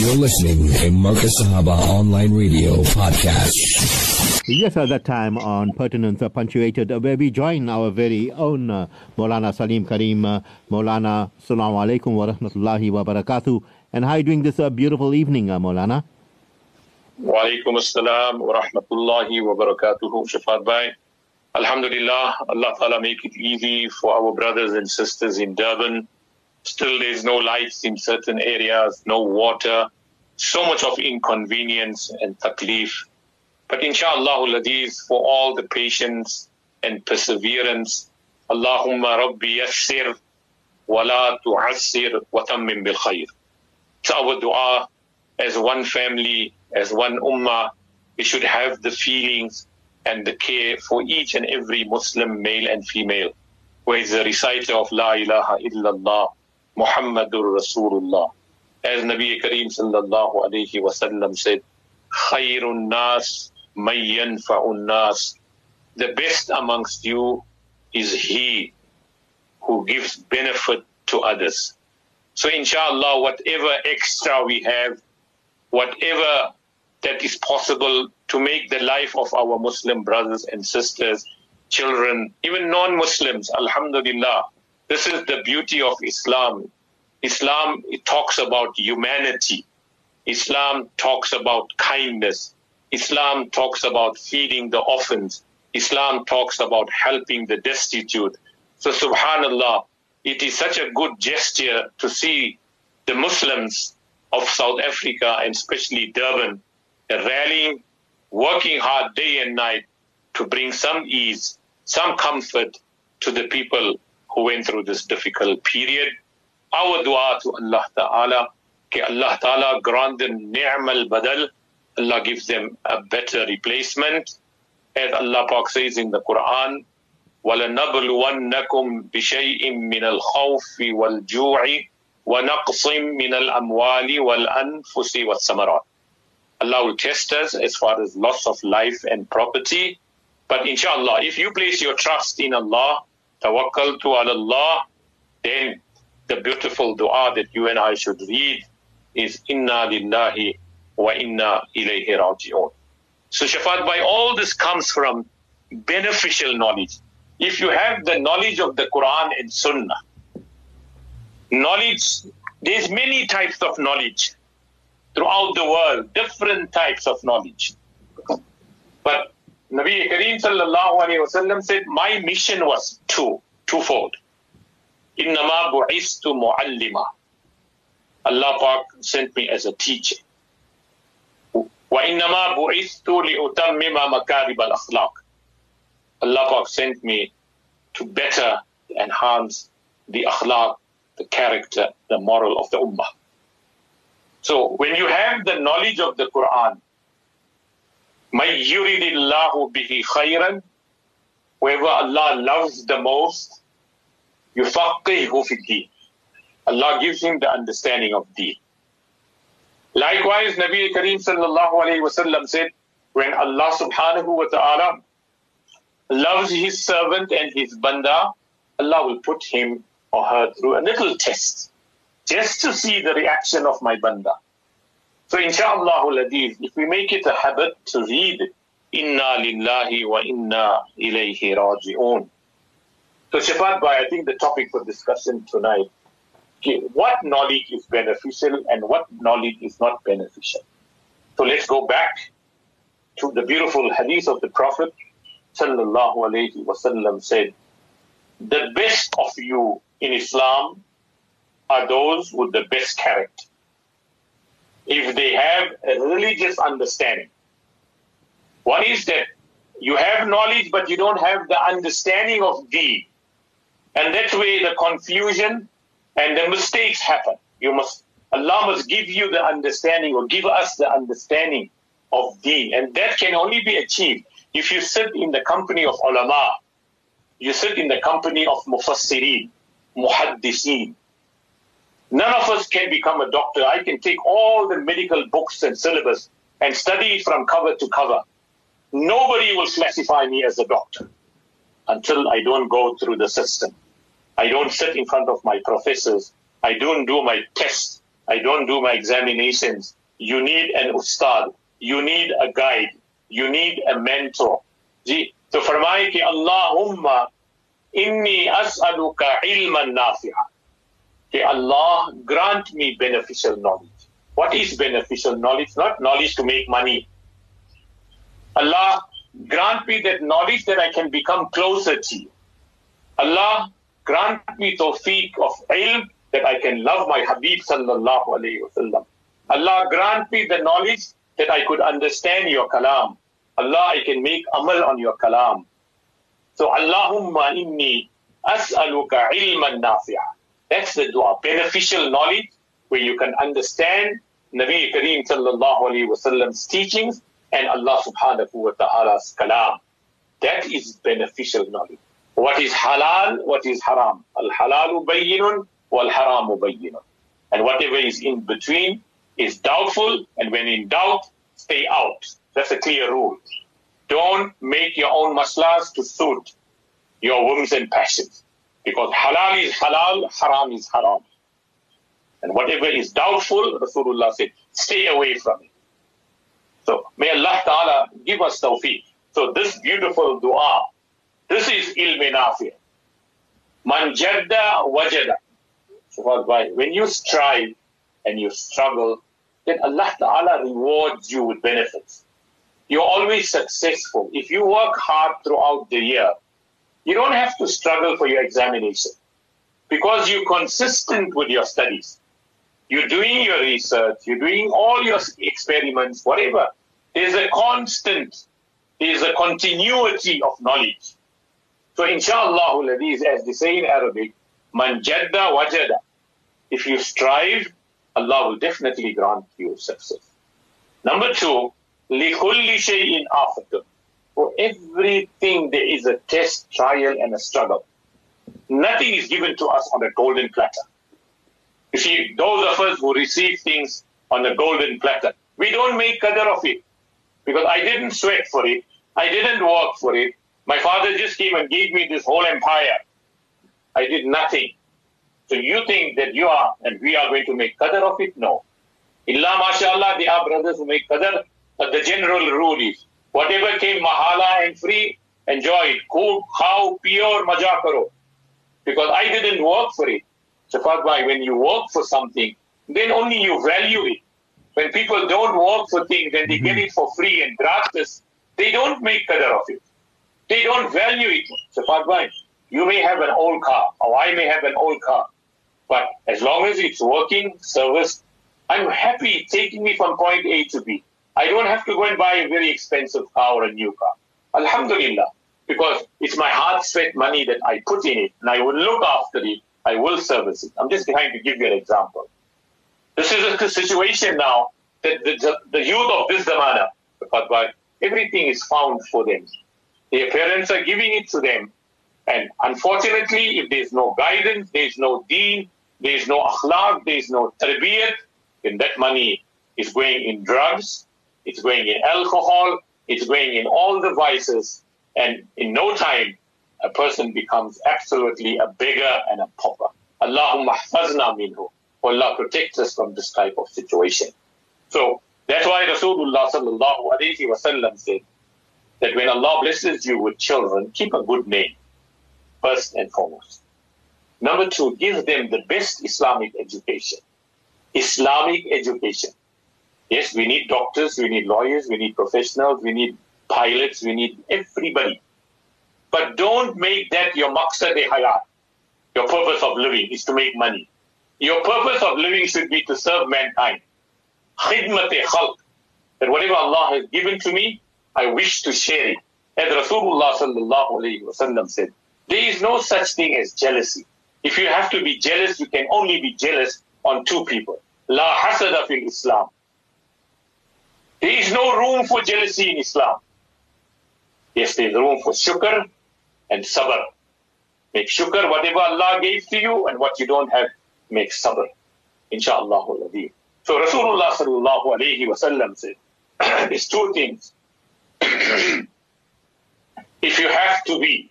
You're listening to Marcus Sahaba Online Radio Podcast. Yes, at that time on Pertinence Punctuated, where we join our very own uh, Maulana Salim Karim. Uh, Maulana, Assalamu alaikum wa rahmatullahi wa barakatuh. And how are you doing this uh, beautiful evening, uh, Maulana? Wa alaikum assalam wa rahmatullahi wa barakatuhu. Shafat Bhai. Alhamdulillah, Allah Ta'ala make it easy for our brothers and sisters in Durban. Still, there's no lights in certain areas, no water, so much of inconvenience and taklif. But inshallah, for all the patience and perseverance, Allahumma Rabbi yassir wa la tu'assir wa tammim bil khair. It's our dua as one family, as one ummah, we should have the feelings and the care for each and every Muslim male and female who is a reciter of La ilaha illallah Muhammadur Rasulullah. As Nabi Kareem sallallahu alayhi wasallam said, Khairun nas mayyan fa'un nas. The best amongst you is he who gives benefit to others. So inshallah, whatever extra we have, whatever that is possible to make the life of our Muslim brothers and sisters, children, even non-Muslims, alhamdulillah. This is the beauty of Islam. Islam talks about humanity. Islam talks about kindness. Islam talks about feeding the orphans. Islam talks about helping the destitute. So subhanallah, it is such a good gesture to see the Muslims of South Africa and especially Durban rallying working hard day and night to bring some ease, some comfort to the people who went through this difficult period. Our dua to Allah Ta'ala, que Allah Ta'ala grant them ni'mal badal, Allah gives them a better replacement. As Allah Pak says in the Quran, وَلَنَبْلُوَنَّكُمْ بِشَيْءٍ مِّنَ الْخَوْفِ وَالْجُوعِ وَنَقْصٍ مِّنَ الْأَمْوَالِ وَالْأَنفُسِ وَالثَّمَرَاتِ Allah will test us as far as loss of life and property. But inshallah, if you place your trust in Allah, tawakkal to Allah, then the beautiful dua that you and I should read is Inna lillahi wa inna ilayhi raji'un. So Shafat, by all this comes from beneficial knowledge. If you have the knowledge of the Quran and Sunnah, knowledge, there's many types of knowledge throughout the world, different types of knowledge. But Nabi Kareem sallallahu alayhi said, my mission was two, twofold. Innama bu'istu mu'allima. Allah sent me as a teacher. Bu'istu li'utammima makarib al-akhlaq. Allah sent me to better enhance the akhlaq, the character, the moral of the ummah. So when you have the knowledge of the Quran, may yuridillahu bihi khayran, whoever Allah loves the most, yufaqihu fi deen. Allah gives him the understanding of deen. Likewise, Nabi Kareem sallallahu alayhi wasallam said, when Allah subhanahu wa ta'ala loves his servant and his banda, Allah will put him or her through a little test just to see the reaction of my banda. So inshallah, ladid, if we make it a habit to read Inna lillahi wa inna ilayhi raji'un. So Shafat Bhai, I think the topic for discussion tonight, okay, what knowledge is beneficial and what knowledge is not beneficial. So let's go back to the beautiful hadith of the Prophet sallallahu alayhi wasallam said, the best of you in Islam are those with the best character. If they have a religious understanding. One is that you have knowledge, but you don't have the understanding of deen. And that's where the confusion and the mistakes happen. You must, Allah must give you the understanding or give us the understanding of deen. And that can only be achieved if you sit in the company of ulama, you sit in the company of mufassirin, muhaddiseen, None of us can become a doctor. I can take all the medical books and syllabus and study it from cover to cover. Nobody will classify me as a doctor until I don't go through the system. I don't sit in front of my professors. I don't do my tests I don't do my examinations. You need an ustad. You need a guide. You need a mentor. जी तो फरमाए कि अल्लाहुम्मा इन्नी अस्अलुका इल्मन नाफिआ कि Allah grant me beneficial knowledge. What is beneficial knowledge? Not knowledge to make money. Allah grant me that knowledge that I can become closer to you. Allah grant me tawfiq of ilm that I can love my Habib sallallahu alayhi wasallam. Allah grant me the knowledge that I could understand your kalam. Allah, I can make amal on your kalam. So Allahumma inni as'aluka ilman nafi'a. That's the dua. Beneficial knowledge where you can understand Nabi Kareem sallallahu alayhi wasallam's teachings and Allah subhanahu wa ta'ala's kalam. That is beneficial knowledge. What is halal, what is haram. Al-halalu bayyinun wal-haramu bayyinun. And whatever is in between is doubtful, and when in doubt, stay out. That's a clear rule. Don't make your own maslas to suit your whims and passions. Because halal is halal, haram is haram. And whatever is doubtful, Rasulullah said, stay away from it. So may Allah Ta'ala give us tawfiq. So this beautiful dua, this is ilm nafi. Man jadda wajada. When you strive and you struggle, then Allah Ta'ala rewards you with benefits. You're always successful. If you work hard throughout the year, you don't have to struggle for your examination because you're consistent with your studies. You're doing your research, you're doing all your experiments, whatever. There's a constant, there's a continuity of knowledge. So inshallah, as they say in Arabic, man jadda wajada. If you strive, Allah will definitely grant you success. Number two, لِكُلِّ شَيْءٍ آفَةٌ for everything there is a test, trial, and a struggle. Nothing is given to us on a golden platter. You see, those of us who receive things on a golden platter, we don't make qadr of it. Because I didn't sweat for it. I didn't work for it. My father just came and gave me this whole empire. I did nothing. So you think that you are and we are going to make qadr of it? No. Illa mashallah, there are brothers who make qadr, but the general rule is whatever came mahala and free, enjoy it. Cook, how pure, maja karo. Because I didn't work for it. Shafat bhai, when you work for something, then only you value it. When people don't work for things and they mm-hmm. get it for free and gratis, they don't make qadr of it. They don't value it. Shafat bhai, you may have an old car, or I may have an old car. But as long as it's working, service, I'm happy taking me from point A to B. I don't have to go and buy a very expensive car or a new car. Alhamdulillah. Because it's my hard sweat money that I put in it and I will look after it. I will service it. I'm just trying to give you an example. This is the situation now that the, the, the youth of this zamana, everything is found for them. Their parents are giving it to them. And unfortunately, if there's no guidance, there's no deen, there is no akhlaq, there is no tarbiyat, then that money is going in drugs, it's going in alcohol, it's going in all the vices, and in no time, a person becomes absolutely a beggar and a pauper. Allahumma hafazna minhu. Allah protect us from this type of situation. So that's why Rasulullah sallallahu alayhi wasallam said that when Allah blesses you with children, keep a good name first and foremost. Number two, give them the best Islamic education. Islamic education. Yes, we need doctors, we need lawyers, we need professionals, we need pilots, we need everybody. But don't make that your maqsad e hayat. Your purpose of living is to make money. Your purpose of living should be to serve mankind. Khidmat e khalq. That whatever Allah has given to me, I wish to share it. As Rasulullah sallallahu alayhi wa said, there is no such thing as jealousy. If you have to be jealous, you can only be jealous on two people. La hasada fil Islam. There is no room for jealousy in Islam. Yes, there is room for shukr and sabr. Make shukr whatever Allah gave to you and what you don't have, make sabr. Insha'Allah. So Rasulullah sallallahu alayhi wa sallam said, there's two things. if you have to be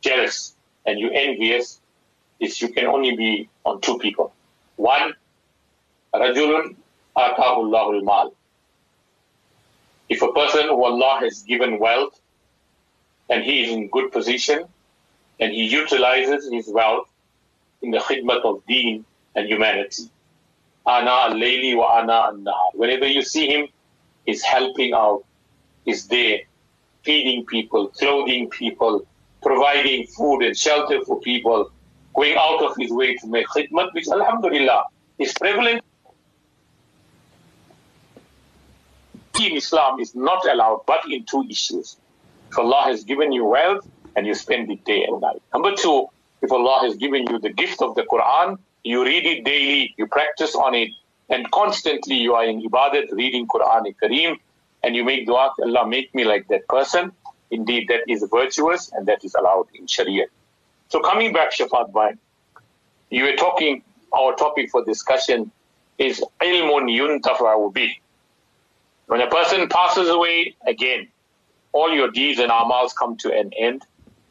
jealous and you envious, is you can only be on two people. One, Rajulun atahullahu mal. If Allah has given wealth and he is in good position and he utilizes his wealth in the khidmat of deen and humanity. Ana al-layli wa ana al-nahar. Whenever you see him, he's helping out, he's there, feeding people, clothing people, providing food and shelter for people, going out of his way to make khidmat, which alhamdulillah is prevalent in Islam is not allowed but in two issues. If Allah has given you wealth and you spend it day and night. Number two, if Allah has given you the gift of the Quran, you read it daily, you practice on it, and constantly you are in ibadat, reading Quran Kareem, and you make dua, Allah make me like that person. Indeed, that is virtuous and that is allowed in Sharia. So coming back, Shafat Bhai, you were talking, our topic for discussion is ilmun yuntafa'u bih. When a person passes away, again, all your deeds and amals come to an end.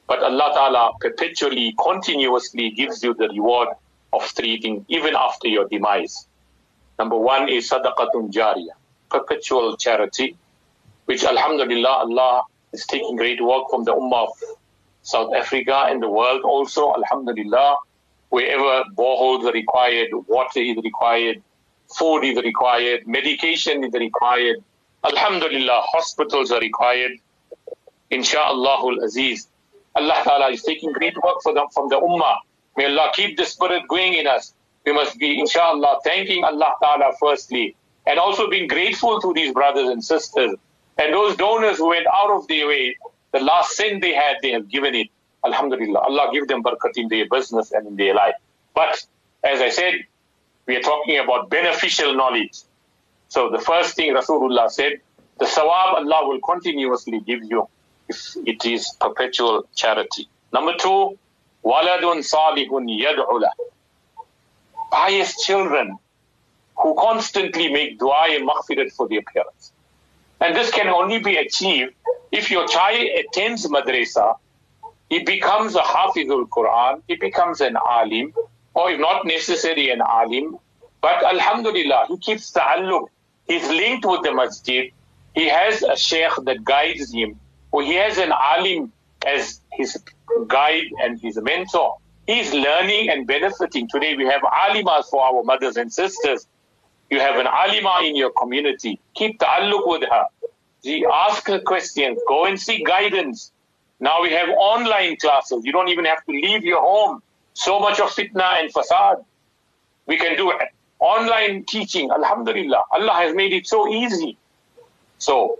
But Allah Ta'ala perpetually, continuously gives you the reward of three things, even after your demise. Number one is sadaqatun jariyah, perpetual charity, which Alhamdulillah, Allah is taking great work from the Ummah of South Africa and the world also, Alhamdulillah. Wherever boreholes are required, water is required, food is required, medication is required, Alhamdulillah, hospitals are required. Insha'Allah Aziz. Allah Ta'ala is taking great work for them from the Ummah. May Allah keep the spirit going in us. We must be, inshallah, thanking Allah Ta'ala firstly and also being grateful to these brothers and sisters. And those donors who went out of their way, the last cent they had, they have given it. Alhamdulillah. Allah give them barakat in their business and in their life. But as I said, we are talking about beneficial knowledge. So the first thing Rasulullah said, the sawab Allah will continuously give you if it is perpetual charity. Number two, waladun salihun yad'ula. Pious children who constantly make dua and maghfirat for their parents. And this can only be achieved if your child attends madrasa, he becomes a hafizul Quran, he becomes an alim, or if not necessary an alim, but alhamdulillah, he keeps the ta'alluq He's linked with the masjid. He has a sheikh that guides him, or he has an alim as his guide and his mentor. He's learning and benefiting. Today we have alimas for our mothers and sisters. You have an alima in your community. Keep the ta'alluq with her. See, ask her questions. Go and seek guidance. Now we have online classes. You don't even have to leave your home. So much of fitna and fasad. We can do it online teaching, alhamdulillah, Allah has made it so easy. So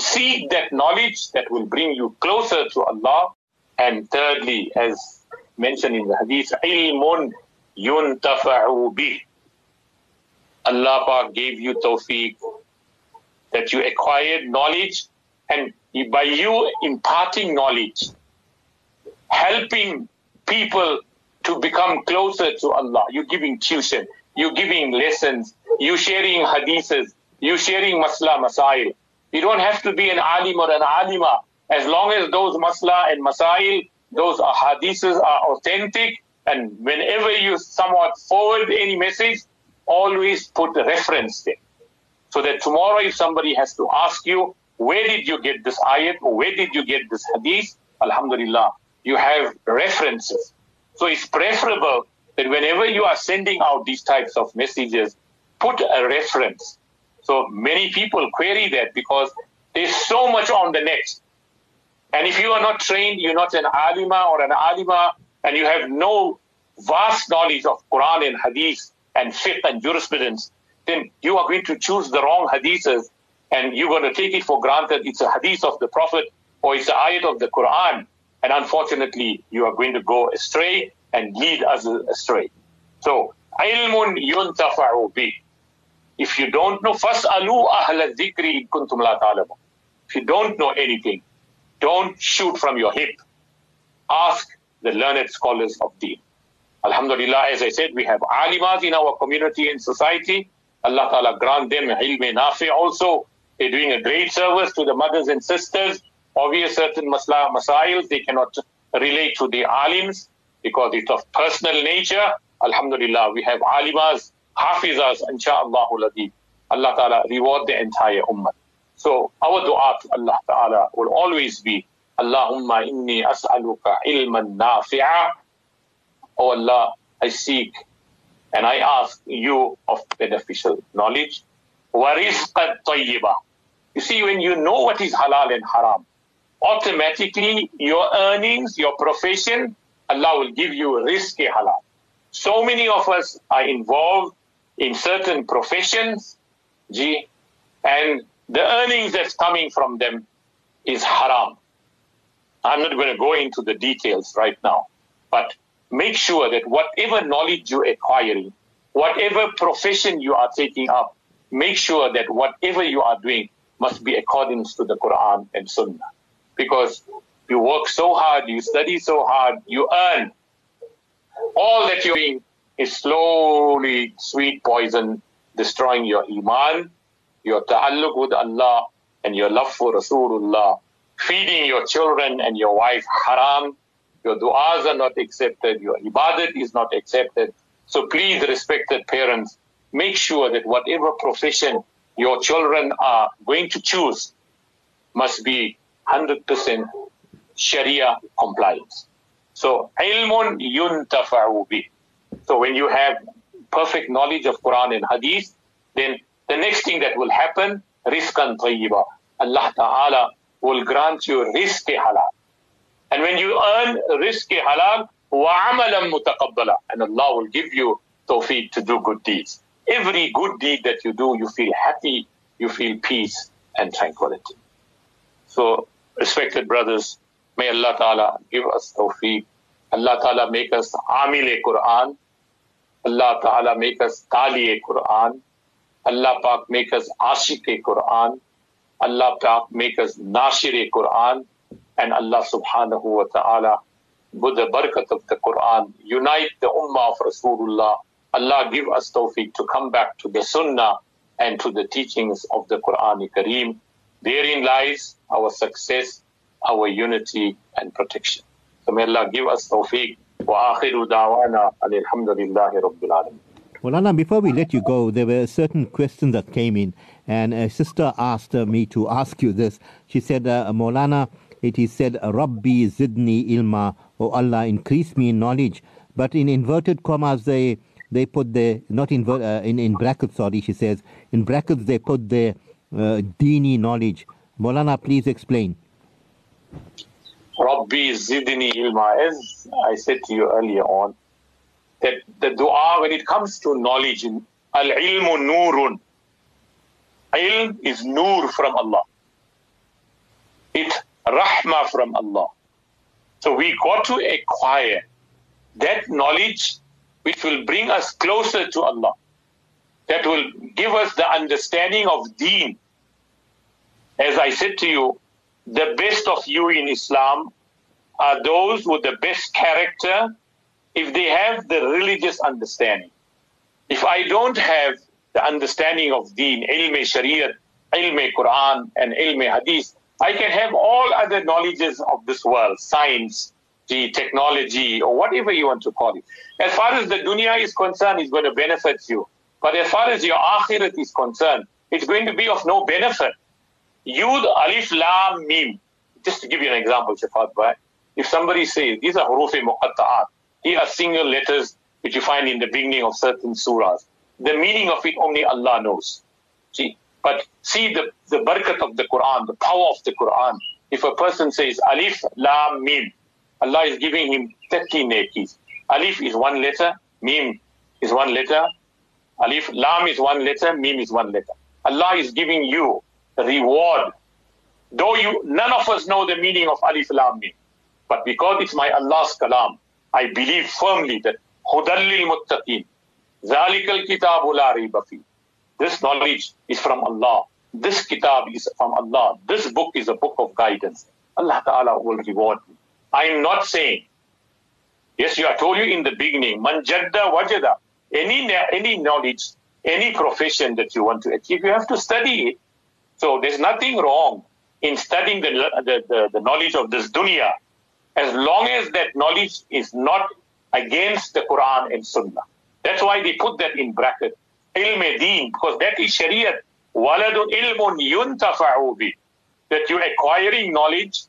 seek that knowledge that will bring you closer to Allah. And thirdly, as mentioned in the hadith, ilmun yuntafa'u bih. Allah gave you tawfiq that you acquired knowledge and by you imparting knowledge, helping people to become closer to Allah, you're giving tuition, you giving lessons, you sharing hadiths, you sharing masla masail. You don't have to be an alim or an alima. As long as those masla and masail, those hadiths are authentic, and whenever you somewhat forward any message, always put a reference there. So that tomorrow if somebody has to ask you, where did you get this ayat or where did you get this hadith? Alhamdulillah, you have references. So it's preferable that whenever you are sending out these types of messages, put a reference. So many people query that because there's so much on the net. And if you are not trained, you're not an alima or an alima, and you have no vast knowledge of Quran and hadith and fiqh and jurisprudence, then you are going to choose the wrong hadiths and you're going to take it for granted it's a hadith of the Prophet or it's a ayat of the Quran. And unfortunately, you are going to go astray and lead us astray. So, ilmun yuntafa'u bi. If you don't know, fas'alu ahla dhikri kuntum la ta'lamu. If you don't know anything, don't shoot from your hip. Ask the learned scholars of deen. Alhamdulillah, as I said, we have alimas in our community and society. Allah Ta'ala grant them ilm nafi also. They're doing a great service to the mothers and sisters. Obvious certain masla, masails they cannot relate to the alims because it's of personal nature. Alhamdulillah, we have alimas, hafizas, inshaAllah, Allah Ta'ala reward the entire ummah. So our dua to Allah Ta'ala will always be, Allahumma inni as'aluka ilman nafi'a. Oh Allah, I seek and I ask you of beneficial knowledge. Rizqan tayyiba. You see, when you know what is halal and haram, automatically your earnings, your profession, Allah will give you rizqi halal. So many of us are involved in certain professions, gee, and the earnings that's coming from them is haram. I'm not going to go into the details right now, but make sure that whatever knowledge you're acquiring, whatever profession you are taking up, make sure that whatever you are doing must be according to the Quran and Sunnah. Because you work so hard, you study so hard, you earn. All that you're doing is slowly sweet poison, destroying your iman, your ta'alluq with Allah, and your love for Rasulullah. Feeding your children and your wife haram, your du'as are not accepted, your ibadat is not accepted. So please, respected parents, make sure that whatever profession your children are going to choose must be 100% Sharia compliance. So, ilmun yuntafa'u bi. So, when you have perfect knowledge of Quran and Hadith, then the next thing that will happen, rizqan tayyiba. Allah Ta'ala will grant you rizq halal. And when you earn rizq halal, وَعَمَلًا مُتَقَبَّلًا And Allah will give you tawfiq to do good deeds. Every good deed that you do, you feel happy, you feel peace and tranquility. So, respected brothers, may Allah Ta'ala give us tawfiq. Allah Ta'ala make us amil Quran. Allah Ta'ala make us tali Quran. Allah Pak make us ashik Quran. Allah Pak make us nashir Quran. And Allah Subhanahu wa Ta'ala, with the barakat of the Quran, unite the ummah of Rasulullah. Allah give us tawfiq to come back to the sunnah and to the teachings of the Quran Kareem. Therein lies our success, our unity and protection. So may Allah give us tawfiq. وآخر دعوانا أن الحمد لله رب العالمين. Well, before we let you go, there were certain questions that came in, and a sister asked me to ask you this. She said, uh, Molana, it is said, Rabbi zidni ilma, O Allah, increase me in knowledge. But in inverted commas, they they put the, not in, uh, in, in brackets, sorry, she says, in brackets they put the uh, dini knowledge. Molana, please explain. Rabbi zidni ilma. As I said to you earlier on, that the dua, when it comes to knowledge, al ilmu nurun. Ilm is nur from Allah. It rahma from Allah. So we got to acquire that knowledge which will bring us closer to Allah, that will give us the understanding of deen. As I said to you, the best of you in Islam are those with the best character if they have the religious understanding. If I don't have the understanding of deen, ilm shariat, ilm Quran, and ilm hadith, I can have all other knowledges of this world, science, the technology, or whatever you want to call it. As far as the dunya is concerned, it's going to benefit you. But as far as your akhirat is concerned, it's going to be of no benefit. Yud, alif, lam, mim. Just to give you an example, Shafat Bhai. If somebody says, these are huruf muqatta'at, these are single letters which you find in the beginning of certain surahs. The meaning of it only Allah knows. See, but see the, the barakat of the Quran, the power of the Quran. If a person says alif, lam, mim, Allah is giving him 30 nekis. Alif is one letter, mim is one letter, alif, lam is one letter, mim is one letter. Allah is giving you reward. Though you, none of us know the meaning of alif, lam, mim. But because it's my Allah's kalam, I believe firmly that hudallil muttaqin, zalikal kitabu la This knowledge is from Allah. This kitab is from Allah. This book is a book of guidance. Allah Ta'ala will reward me. I'm not saying, yes, you I told you in the beginning, man jadda wajada. Any, any knowledge, any profession that you want to achieve, you have to study it. So there's nothing wrong in studying the, the, the, the knowledge of this dunya as long as that knowledge is not against the Quran and Sunnah. That's why they put that in bracket. ilm deen, because that is shariat. Waladu ilmun yuntafa'u bi. That you're acquiring knowledge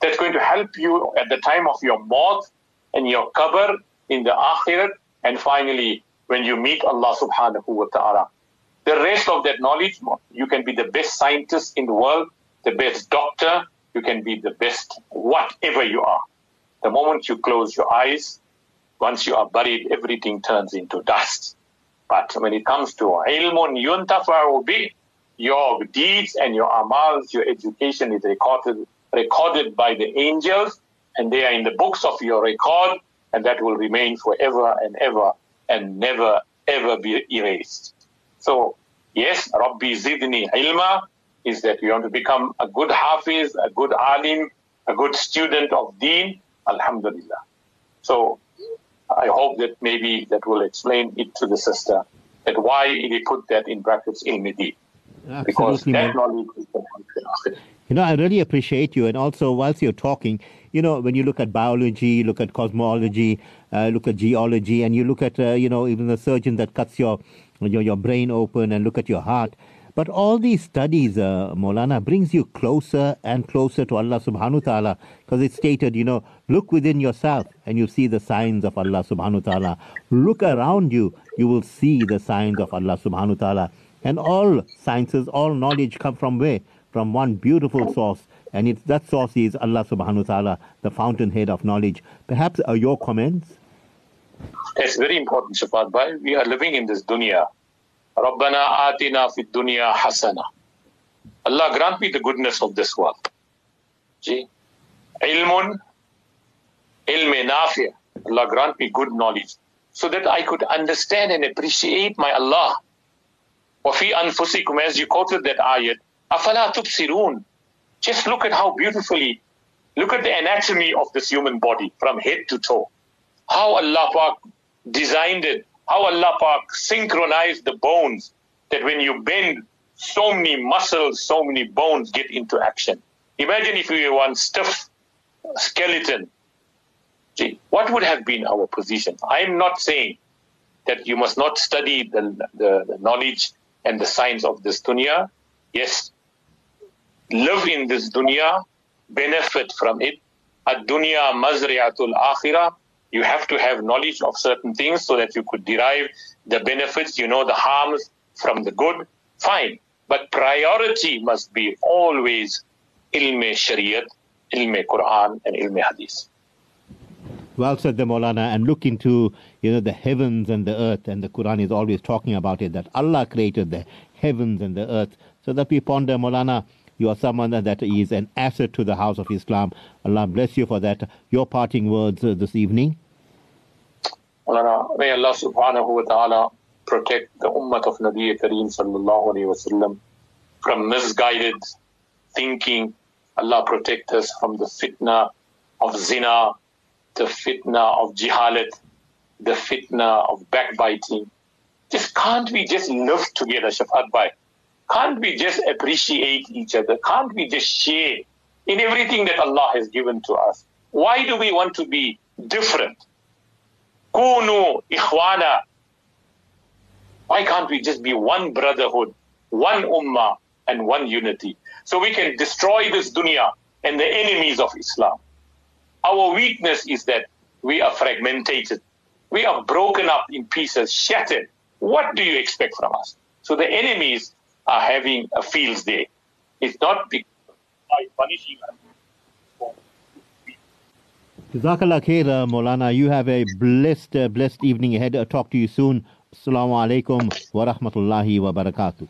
that's going to help you at the time of your maut and your qabr in the akhirat and finally when you meet Allah subhanahu wa ta'ala. The rest of that knowledge, you can be the best scientist in the world, the best doctor, you can be the best whatever you are. The moment you close your eyes, once you are buried, everything turns into dust. But when it comes to ilmun yuntafa'u bi, your deeds and your amals, your education is recorded recorded by the angels, and they are in the books of your record, and that will remain forever and ever and never ever be erased. So, yes, Rabbi Zidni ilma is that you want to become a good hafiz, a good alim, a good student of deen, alhamdulillah. So, I hope that maybe that will explain it to the sister that why they put that in brackets in ilmi Because that knowledge is the you know, I really appreciate you. And also, whilst you're talking, you know, when you look at biology, look at cosmology, uh, look at geology, and you look at, uh, you know, even the surgeon that cuts your, your, your brain open and look at your heart. But all these studies, uh, Molana, brings you closer and closer to Allah subhanahu ta'ala. Because it's stated, you know, look within yourself and you see the signs of Allah subhanahu ta'ala. Look around you, you will see the signs of Allah subhanahu ta'ala. And all sciences, all knowledge come from where? from one beautiful source, and it's, that source is Allah subhanahu ta'ala, the fountainhead of knowledge. Perhaps uh, your comments? That's very important, Shafat Bhai. We are living in this dunya. Rabbana atina fid dunya hasana. Allah grant me the goodness of this world. See? Ilmun, ilme nafi. Allah grant me good knowledge so that I could understand and appreciate my Allah. Wafi anfusikum, as you quoted that ayat, afala tubsirun. Just look at how beautifully, look at the anatomy of this human body from head to toe. How Allah Pak designed it, how Allah Pak synchronized the bones that when you bend, so many muscles, so many bones get into action. Imagine if we were one stiff skeleton. Gee, what would have been our position? I am not saying that you must not study the, the, the knowledge and the science of this dunya. Yes, live in this dunya, benefit from it. Ad-dunya mazri'atul akhirah. You have to have knowledge of certain things so that you could derive the benefits, you know, the harms from the good. Fine. But priority must be always ilm shariat, ilm Quran, and ilm hadith. Well said, the Maulana, and look into you know the heavens and the earth, and the Quran is always talking about it that Allah created the heavens and the earth, so that we ponder, Maulana, you are someone that is an asset to the house of Islam. Allah bless you for that. Your parting words uh, this evening. May Allah subhanahu wa ta'ala protect the ummah of Nabi Kareem sallallahu alayhi wasallam from misguided thinking. Allah protect us from the fitna of zina, the fitna of jihalat, the fitna of backbiting. Just can't we just live together, Shafat Bhai? Can't we just appreciate each other? Can't we just share in everything that Allah has given to us? Why do we want to be different? Kunu ikhwana. Why can't we just be one brotherhood, one ummah, and one unity? So we can destroy this dunya and the enemies of Islam. Our weakness is that we are fragmented. We are broken up in pieces, shattered. What do you expect from us? So the enemies are having a fields day. It's not because punishing us. Jazakallah khair, uh, Molana. You have a blessed, uh, blessed evening ahead. I'll talk to you soon. Assalamu alaikum wa rahmatullahi wa barakatuh.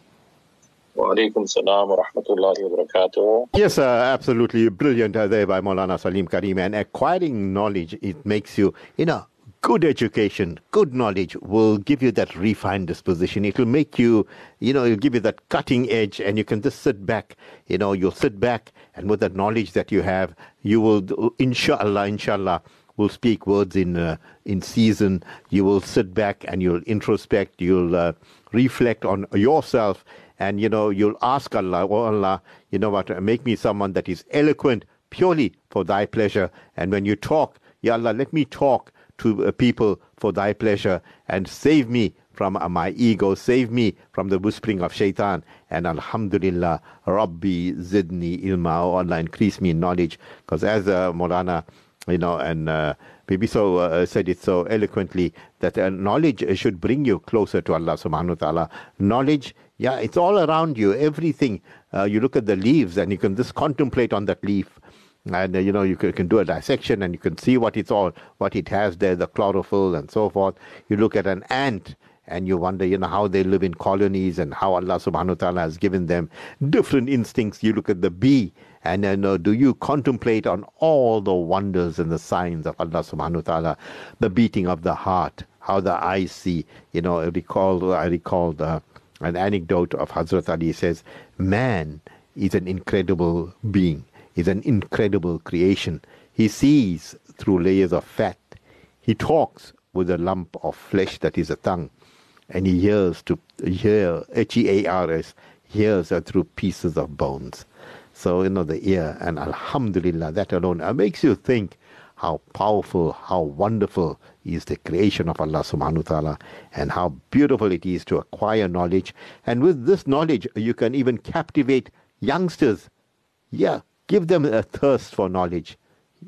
Yes, uh, absolutely brilliant uh, there by Maulana Salim Karim. And acquiring knowledge, it makes you, you know, good education, good knowledge will give you that refined disposition. It will make you, you know, it'll give you that cutting edge and you can just sit back, you know, you'll sit back and with the knowledge that you have, you will, inshallah, inshallah, will speak words in, uh, in season. You will sit back and you'll introspect, you'll uh, reflect on yourself and, you know, you'll ask Allah, oh Allah, you know what, make me someone that is eloquent purely for thy pleasure. And when you talk, Ya Allah, let me talk to uh, people for thy pleasure and save me from uh, my ego. Save me from the whispering of shaitan. And Alhamdulillah, Rabbi Zidni ilma. Oh Allah, increase me in knowledge. Because as uh, Molana, you know, and uh, Maybe so uh, said it so eloquently that uh, knowledge should bring you closer to Allah subhanahu wa ta'ala. Knowledge, yeah, it's all around you, everything. Uh, you look at the leaves and you can just contemplate on that leaf. And uh, you know you can, can, do a dissection and you can see what it's all, what it has there, the chlorophyll and so forth. You look at an ant and you wonder, you know, how they live in colonies and how Allah subhanahu wa ta'ala has given them different instincts. You look at the bee and then uh, do you contemplate on all the wonders and the signs of Allah subhanahu wa ta'ala, the beating of the heart, how the eyes see. You know, I recall, I recall uh, an anecdote of Hazrat Ali says, man is an incredible being, is an incredible creation. He sees through layers of fat. He talks with a lump of flesh that is a tongue. And he hears to hear, H-E-A-R-S, hears through pieces of bones. So, you know, the ear, and Alhamdulillah, that alone makes you think how powerful, how wonderful is the creation of Allah subhanahu wa ta'ala, and how beautiful it is to acquire knowledge. And with this knowledge, you can even captivate youngsters. Yeah, give them a thirst for knowledge.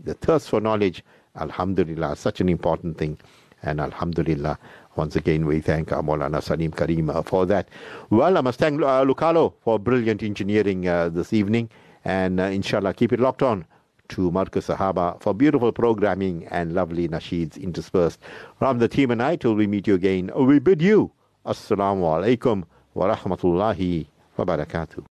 The thirst for knowledge, Alhamdulillah, such an important thing. And Alhamdulillah, once again, we thank our Salim Karim for that. Well, I must thank uh, Lucalo for brilliant engineering uh, this evening. And uh, inshallah, keep it locked on to Marcus Sahaba for beautiful programming and lovely nasheeds interspersed. From the team and I, till we meet you again, we bid you Assalamu alaikum wa rahmatullahi wa barakatuh.